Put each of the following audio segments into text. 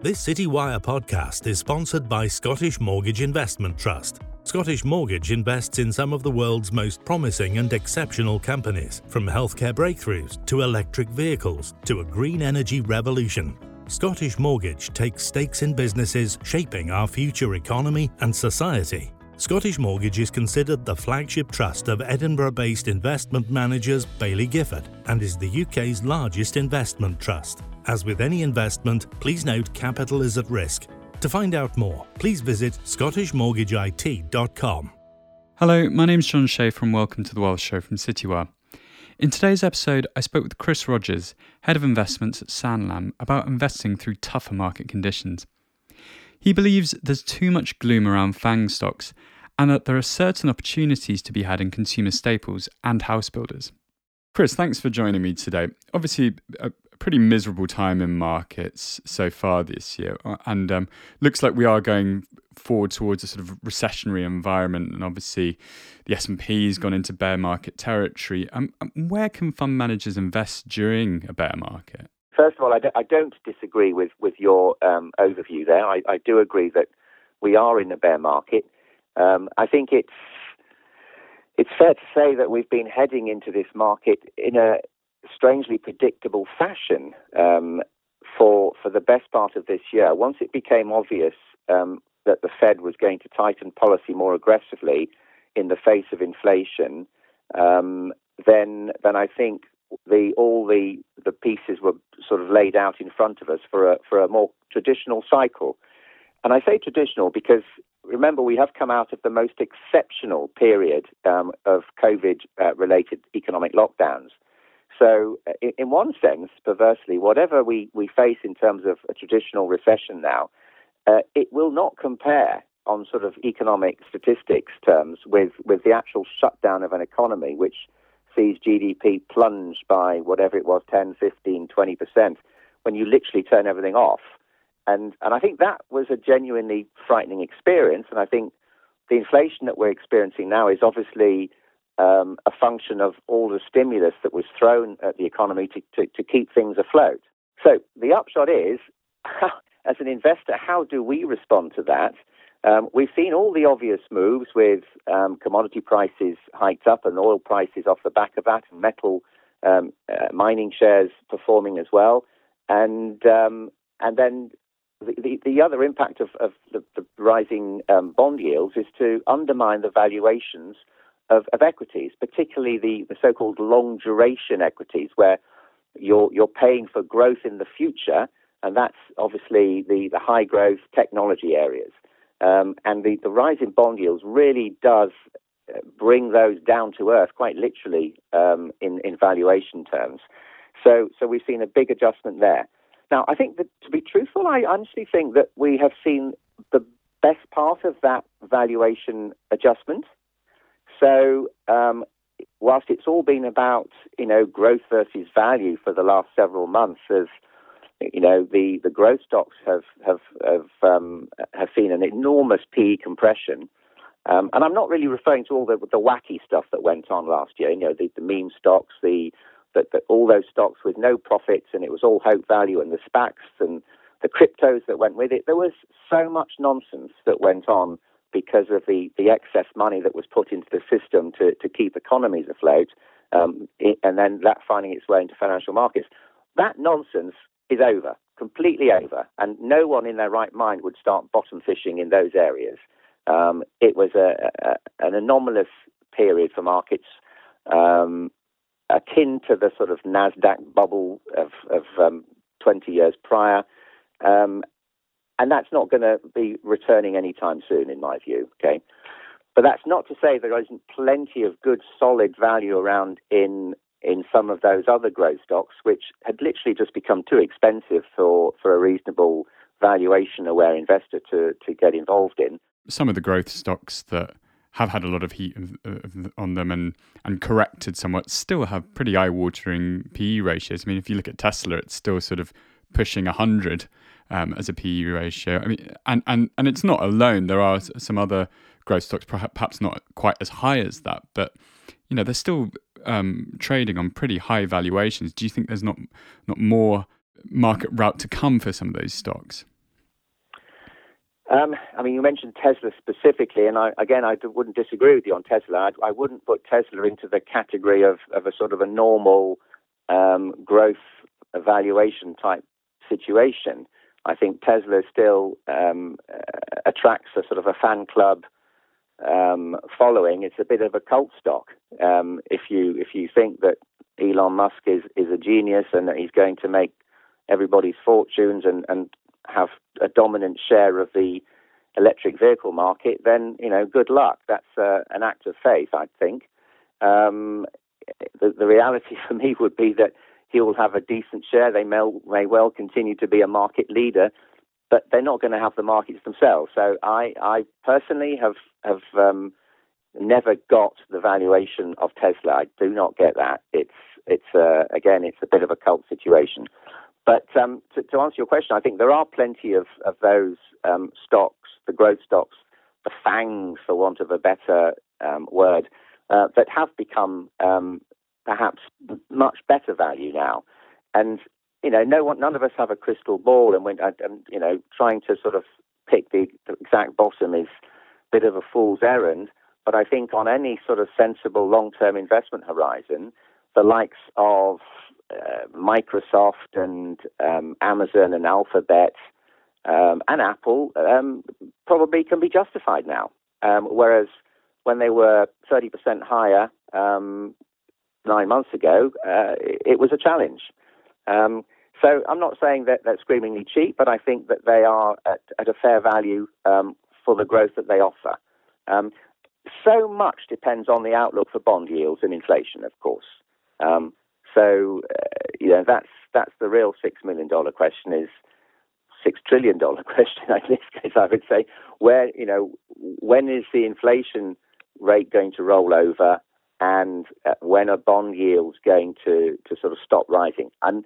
This CityWire podcast is sponsored by Scottish Mortgage Investment Trust. Scottish Mortgage invests in some of the world's most promising and exceptional companies, from healthcare breakthroughs to electric vehicles to a green energy revolution. Scottish Mortgage takes stakes in businesses shaping our future economy and society. Scottish Mortgage is considered the flagship trust of Edinburgh based investment managers Baillie Gifford and is the UK's largest investment trust. As with any investment, please note capital is at risk. To find out more, please visit scottishmortgageit.com. Hello, my name's John Shea from Welcome to the Wealth Show from Citywire. In today's episode, I spoke with Chris Rodgers, Head of Investments at Sanlam, about investing through tougher market conditions. He believes there's too much gloom around FAANG stocks and that there are certain opportunities to be had in consumer staples and house builders. Chris, thanks for joining me today. Obviously, a pretty miserable time in markets so far this year, uh, and um, looks like we are going forward towards a sort of recessionary environment. And obviously, the S and P has gone into bear market territory. Um, um, where can fund managers invest during a bear market? First of all, I don't, I don't disagree with with your um, overview there. I, I do agree that we are in a bear market. Um, I think it's it's fair to say that we've been heading into this market in a strangely predictable fashion um, for for the best part of this year. Once it became obvious um, that the Fed was going to tighten policy more aggressively in the face of inflation, um, then then I think the all the the pieces were sort of laid out in front of us for a for a more traditional cycle. And I say traditional because remember, we have come out of the most exceptional period um, of COVID uh, related economic lockdowns. So, uh, in, in, one sense, perversely, whatever we, we face in terms of a traditional recession now, uh, it will not compare on sort of economic statistics terms with, with the actual shutdown of an economy, which sees GDP plunge by whatever it was 10, 15, 20%, when you literally turn everything off. And, and I think that was a genuinely frightening experience. And I think the inflation that we're experiencing now is obviously um, a function of all the stimulus that was thrown at the economy to, to, to keep things afloat. So the upshot is, as an investor, how do we respond to that? Um, we've seen all the obvious moves with um, commodity prices hiked up and oil prices off the back of that, and metal um, uh, mining shares performing as well. And um, and then the, the, other impact of, of the, the, rising um, bond yields is to undermine the valuations of, of equities, particularly the, the so-called long duration equities, where you're, you're paying for growth in the future, and that's obviously the, the high growth technology areas. Um, and the, the rise in bond yields really does uh, bring those down to earth, quite literally, um, in, in valuation terms. So, so we've seen a big adjustment there. Now, I think that to be truthful, I honestly think that we have seen the best part of that valuation adjustment. So, um, whilst it's all been about you know growth versus value for the last several months, as you know, the, the growth stocks have have have, um, have seen an enormous PE compression. Um, and I'm not really referring to all the, the wacky stuff that went on last year. You know, the, the meme stocks, the that, that all those stocks with no profits and it was all hope value and the SPACs and the cryptos that went with it. There was so much nonsense that went on because of the, the excess money that was put into the system to, to keep economies afloat, um, it, and then that finding its way into financial markets. That nonsense is over, completely over, and no one in their right mind would start bottom fishing in those areas. Um, it was a, a, an anomalous period for markets. Um, akin to the sort of Nasdaq bubble of, of um, 20 years prior, um, and that's not going to be returning anytime soon, in my view. Okay, but that's not to say there isn't plenty of good, solid value around in in some of those other growth stocks, which had literally just become too expensive for for a reasonable valuation-aware investor to to get involved in. Some of the growth stocks that have had a lot of heat on them and and corrected somewhat still have pretty eye-watering PE ratios. I mean, if you look at Tesla, it's still sort of pushing 100 um, as a PE ratio. I mean, and, and, and it's not alone. There are some other growth stocks, perhaps not quite as high as that, but you know they're still um, trading on pretty high valuations. Do you think there's not not more market route to come for some of those stocks? Um, I mean, you mentioned Tesla specifically, and I, again, I wouldn't disagree with you on Tesla. I, I wouldn't put Tesla into the category of, of a sort of a normal um, growth evaluation type situation. I think Tesla still um, uh, attracts a sort of a fan club um, following. It's a bit of a cult stock. Um, if you if you think that Elon Musk is is a genius and that he's going to make everybody's fortunes and and have a dominant share of the electric vehicle market, then you know, good luck. That's uh, an act of faith, I think. Um, the, the reality for me would be that he will have a decent share. They may, may well continue to be a market leader, but they're not going to have the markets themselves. So I, I personally have have um, never got the valuation of Tesla. I do not get that. It's it's uh, again, it's a bit of a cult situation. But um, to, to, answer your question, I think there are plenty of of those um, stocks, the growth stocks, the FAANGs, for want of a better um, word, uh, that have become um, perhaps much better value now. And you know, no one, none of us have a crystal ball, and and you know, trying to sort of pick the, exact bottom is a bit of a fool's errand. But I think on any sort of sensible long-term investment horizon, the likes of Microsoft and um, Amazon and Alphabet um, and Apple um, probably can be justified now. Um, whereas when they were 30% higher um, nine months ago, uh, it was a challenge. So I'm not saying that they're screamingly cheap, but I think that they are at, at a fair value for the growth that they offer. so much depends on the outlook for bond yields and inflation, of course. Um, so, uh, you know, that's that's the real six million dollar question is six trillion dollar question in this case. I would say where you know when is the inflation rate going to roll over, and uh, when are bond yields going to to sort of stop rising? And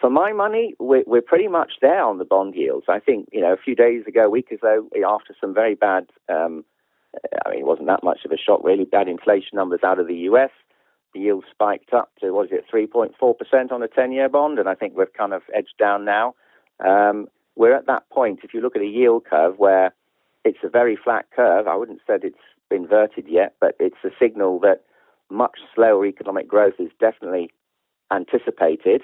for my money, we're, we're pretty much there on the bond yields. I think you know a few days ago, a week ago, after some very bad. Um, I mean, it wasn't that much of a shock, really. Bad inflation numbers out of the U.S yield spiked up to what is it, 3.4% on a 10-year bond, and I think we've kind of edged down now. Um, we're at that point. If you look at a yield curve where it's a very flat curve, I wouldn't say it's inverted yet, but it's a signal that much slower economic growth is definitely anticipated.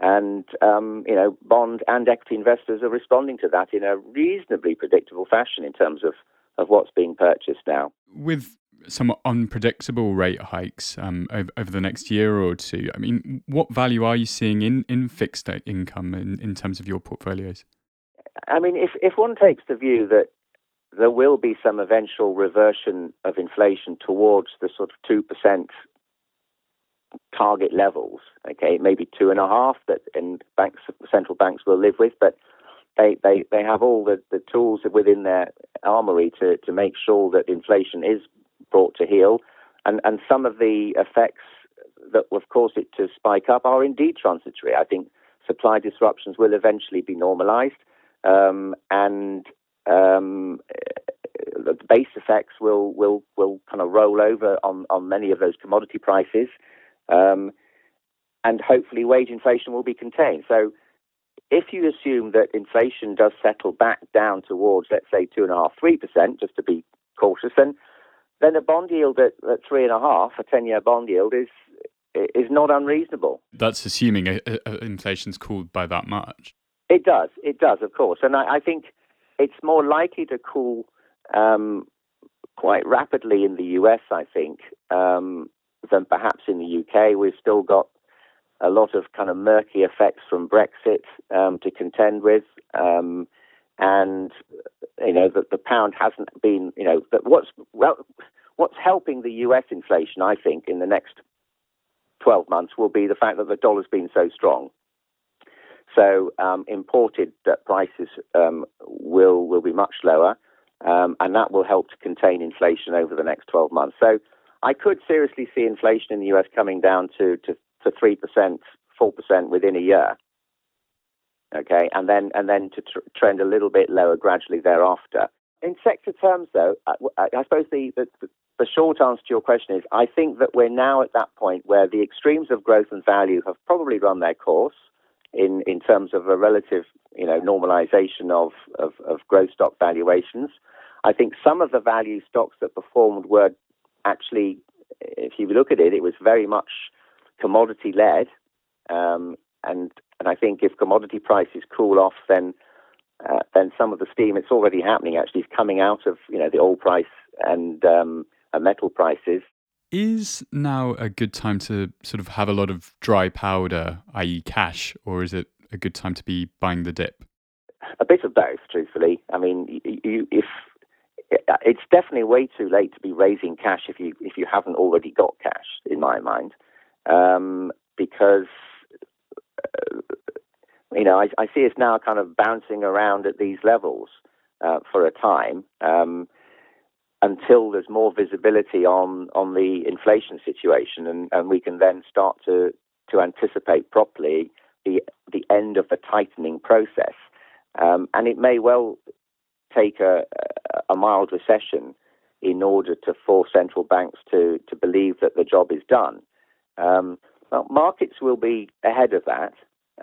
And um, you know, bond and equity investors are responding to that in a reasonably predictable fashion in terms of, of what's being purchased now. With somewhat unpredictable rate hikes um, over, over the next year or two. I mean, what value are you seeing in, in fixed income in, in terms of your portfolios? I mean, if, if one takes the view that there will be some eventual reversion of inflation towards the sort of 2% target levels, okay, maybe two and a half that in banks, central banks will live with, but they, they, they have all the, the tools within their armory to, to make sure that inflation is brought to heel. And, and some of the effects that have caused it to spike up are indeed transitory. I think supply disruptions will eventually be normalized. Um, and um, the base effects will, will, will kind of roll over on, on many of those commodity prices. Um, and hopefully wage inflation will be contained. So if you assume that inflation does settle back down towards, let's say, two and a half, three percent, just to be cautious, then then a bond yield at, at three and a half, a ten-year bond yield, is is not unreasonable. That's assuming a, a, inflation's cooled by that much. It does. It does, of course, and I, I think it's more likely to cool um, quite rapidly in the US. I think um, than perhaps in the UK. We've still got a lot of kind of murky effects from Brexit um, to contend with. Um, and you know that the pound hasn't been you know that what's well what's helping the US inflation I think in the next 12 months will be the fact that the dollar's been so strong. So um, imported prices um, will will be much lower um, and that will help to contain inflation over the next 12 months. So I could seriously see inflation in the US coming down to to, to 3% 4% within a year okay, and then and then to tr- trend a little bit lower gradually thereafter. In sector terms, though, I, I suppose the, the, the short answer to your question is I think that we're now at that point where the extremes of growth and value have probably run their course. in, in terms of a relative you know normalization of, of, of growth stock valuations. I think some of the value stocks that performed were actually, if you look at it, it was very much commodity led. Um, and and I think if commodity prices cool off, then uh, then some of the steam it's already happening actually is coming out of you know the oil price and um, metal prices. Is now a good time to sort of have a lot of dry powder, i.e., cash, or is it a good time to be buying the dip? A bit of both, truthfully. I mean, you, if it's definitely way too late to be raising cash if you if you haven't already got cash, in my mind, um, because you know I, I, see us now kind of bouncing around at these levels uh, for a time. Um, until there's more visibility on on the inflation situation, and, and we can then start to to anticipate properly the the end of the tightening process. Um, and it may well take a, a mild recession in order to force central banks to to believe that the job is done. Um, well, markets will be ahead of that,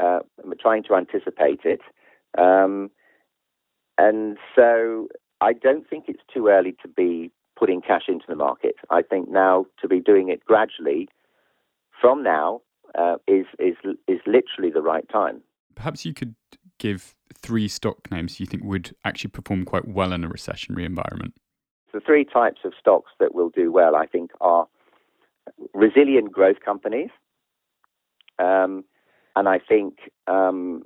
uh, trying to anticipate it. Um, and so I don't think it's too early to be putting cash into the market. I think now to be doing it gradually from now uh, is is is literally the right time. Perhaps you could give three stock names you think would actually perform quite well in a recessionary environment. The three types of stocks that will do well, I think, are resilient growth companies, um, and I think um,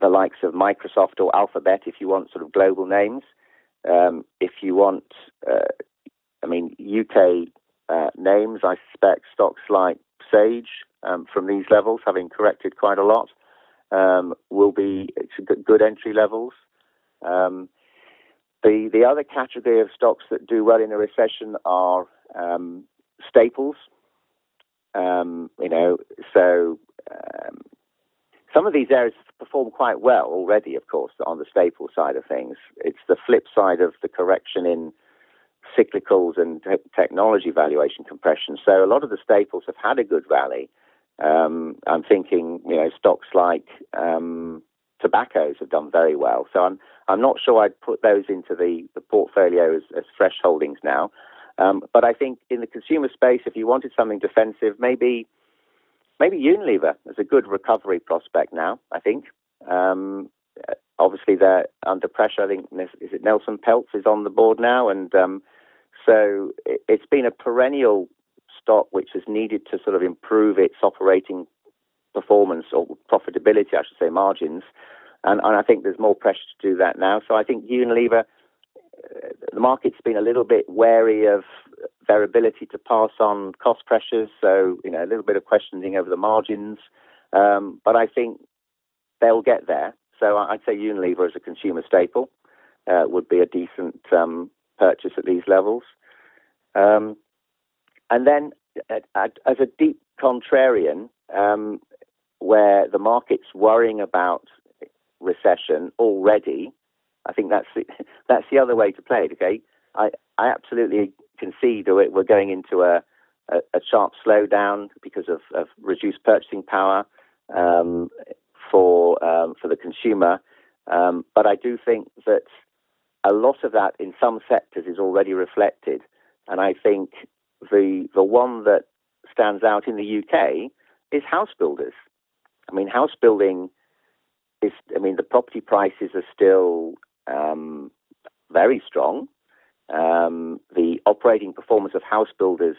the, likes of Microsoft or Alphabet, if you want sort of global names. Um, if you want, uh, I mean, UK uh, names, I suspect stocks like Sage um, from these levels, having corrected quite a lot, um, will be good entry levels. Um, the the other category of stocks that do well in a recession are um, staples. You know, so um, some of these areas perform quite well already, of course, on the staple side of things. It's the flip side of the correction in cyclicals and te- technology valuation compression. So a lot of the staples have had a good rally. Um, I'm thinking, you know, stocks like um, tobaccos have done very well. So I'm I'm not sure I'd put those into the, the portfolio as, as fresh holdings now. Um, but I think in the consumer space, if you wanted something defensive, maybe maybe Unilever is a good recovery prospect now. I think. Um, obviously, they're under pressure. I think is it Nelson Peltz is on the board now, and um, so it, it's been a perennial stock which has needed to sort of improve its operating performance or profitability, I should say, margins. And, and I think there's more pressure to do that now. So I think Unilever, the market's been a little bit wary of their ability to pass on cost pressures. So, you know, a little bit of questioning over the margins. Um, but I think they'll get there. So I'd say Unilever as a consumer staple uh, would be a decent um, purchase at these levels. Um, and then, as a deep contrarian, um, where the market's worrying about recession already, I think that's the, that's the other way to play it. Okay, I I absolutely concede that we're going into a, a, a sharp slowdown because of, of reduced purchasing power um, for um, for the consumer. Um, but I do think that a lot of that in some sectors is already reflected, and I think the the one that stands out in the UK is house builders. I mean, house building is. I mean, the property prices are still um, very strong. Um, the operating performance of house builders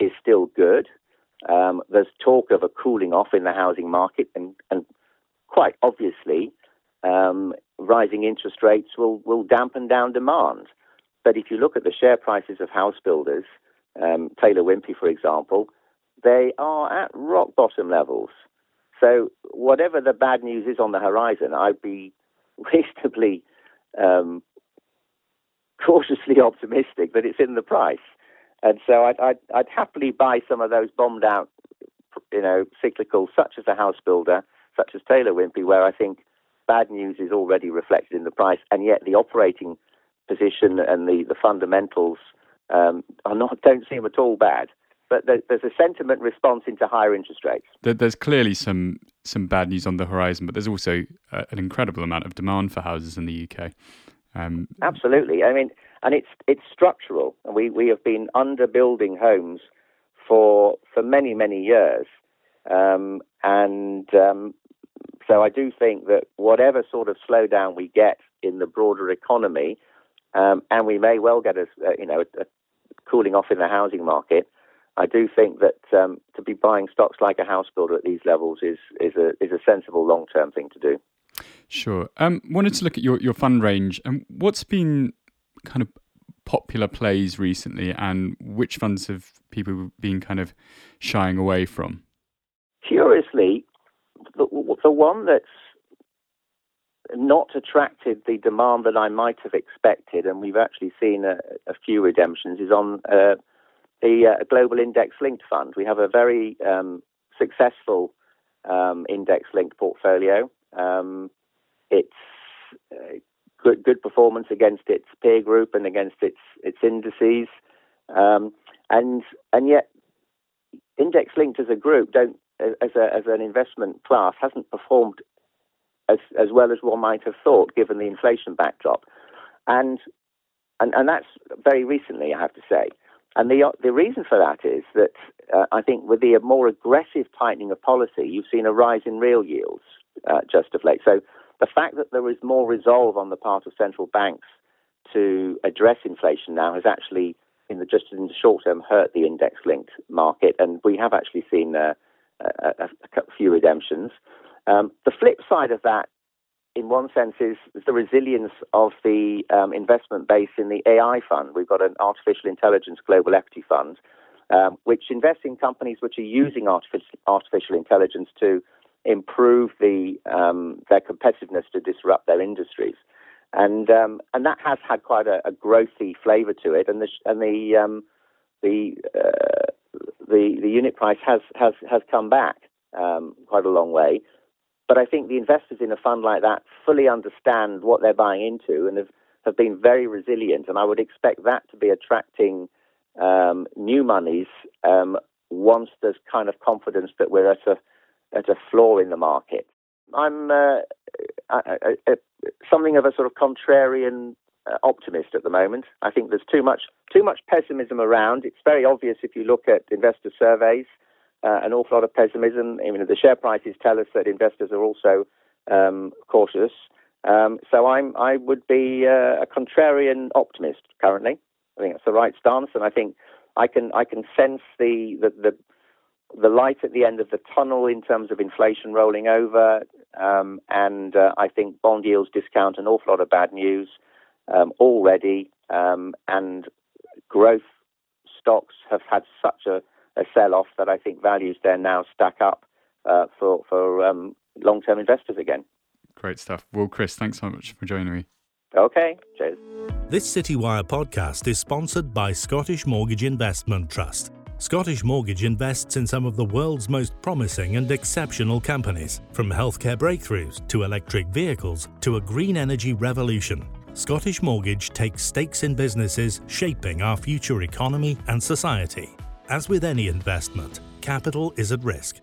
is still good. Um, there's talk of a cooling off in the housing market, and, and quite obviously, um, rising interest rates will, will dampen down demand. But if you look at the share prices of house builders, um, Taylor Wimpey, for example, they are at rock bottom levels. So, whatever the bad news is on the horizon, I'd be reasonably um, cautiously optimistic that it's in the price. And so I'd, I'd, I'd, happily buy some of those bombed out, you know, cyclicals such as a house builder, such as Taylor Wimpey, where I think bad news is already reflected in the price, and yet the operating position and the, the fundamentals um, are not don't seem at all bad. But there's a sentiment response into higher interest rates. There's clearly some some bad news on the horizon, but there's also uh, an incredible amount of demand for houses in the UK. Um, Absolutely. I mean, and it's it's structural. We, we have been underbuilding homes for for many many years, um, and um, so I do think that whatever sort of slowdown we get in the broader economy, um, and we may well get a you know a, a cooling off in the housing market. I do think that um, to be buying stocks like a house builder at these levels is is a is a sensible long term thing to do. Sure. Um, wanted to look at your, your fund range and what's been kind of popular plays recently, and which funds have people been kind of shying away from? Curiously, the, the one that's not attracted the demand that I might have expected, and we've actually seen a, a few redemptions, is on uh, uh, Global Index Linked Fund. We have a very um, successful um, index linked portfolio. Um, it's uh, good, good performance against its peer group and against its its indices, um, and and yet index linked as a group don't as a as an investment class hasn't performed as as well as one might have thought given the inflation backdrop, and and and that's very recently I have to say. And the the reason for that is that uh, I think with the more aggressive tightening of policy, you've seen a rise in real yields uh, just of late. So the fact that there is more resolve on the part of central banks to address inflation now has actually, in the just in the short term, hurt the index-linked market, and we have actually seen uh, a, a, a, few redemptions. Um, the flip side of that, in one sense, is the resilience of the um, investment base in the AI fund. We've got an artificial intelligence global equity fund, um, which invests in companies which are using artificial, artificial intelligence to improve the um, their competitiveness to disrupt their industries, and um, and that has had quite a, a growthy flavour to it, and the and the um, the, uh, the the unit price has has has come back um, quite a long way. But I think the investors in a fund like that fully understand what they're buying into and have, have been very resilient. And I would expect that to be attracting um, new monies um, once there's kind of confidence that we're at a at a floor in the market. I'm uh, something of a sort of contrarian uh, optimist at the moment. I think there's too much too much pessimism around. It's very obvious if you look at investor surveys, uh, an awful lot of pessimism. I mean, the share prices tell us that investors are also um, cautious. Um, so I'm I would be uh, a contrarian optimist currently. I think that's the right stance, and I think I can I can sense the the, the the light at the end of the tunnel in terms of inflation rolling over, um, and uh, I think bond yields discount an awful lot of bad news um, already, um, and growth stocks have had such a, a sell-off that I think values there now stack up uh, for for um, long-term investors again. Great stuff. Well, Chris, thanks so much for joining me. Okay, cheers. This Citywire podcast is sponsored by Scottish Mortgage Investment Trust. Scottish Mortgage invests in some of the world's most promising and exceptional companies, from healthcare breakthroughs to electric vehicles to a green energy revolution. Scottish Mortgage takes stakes in businesses shaping our future economy and society. As with any investment, capital is at risk.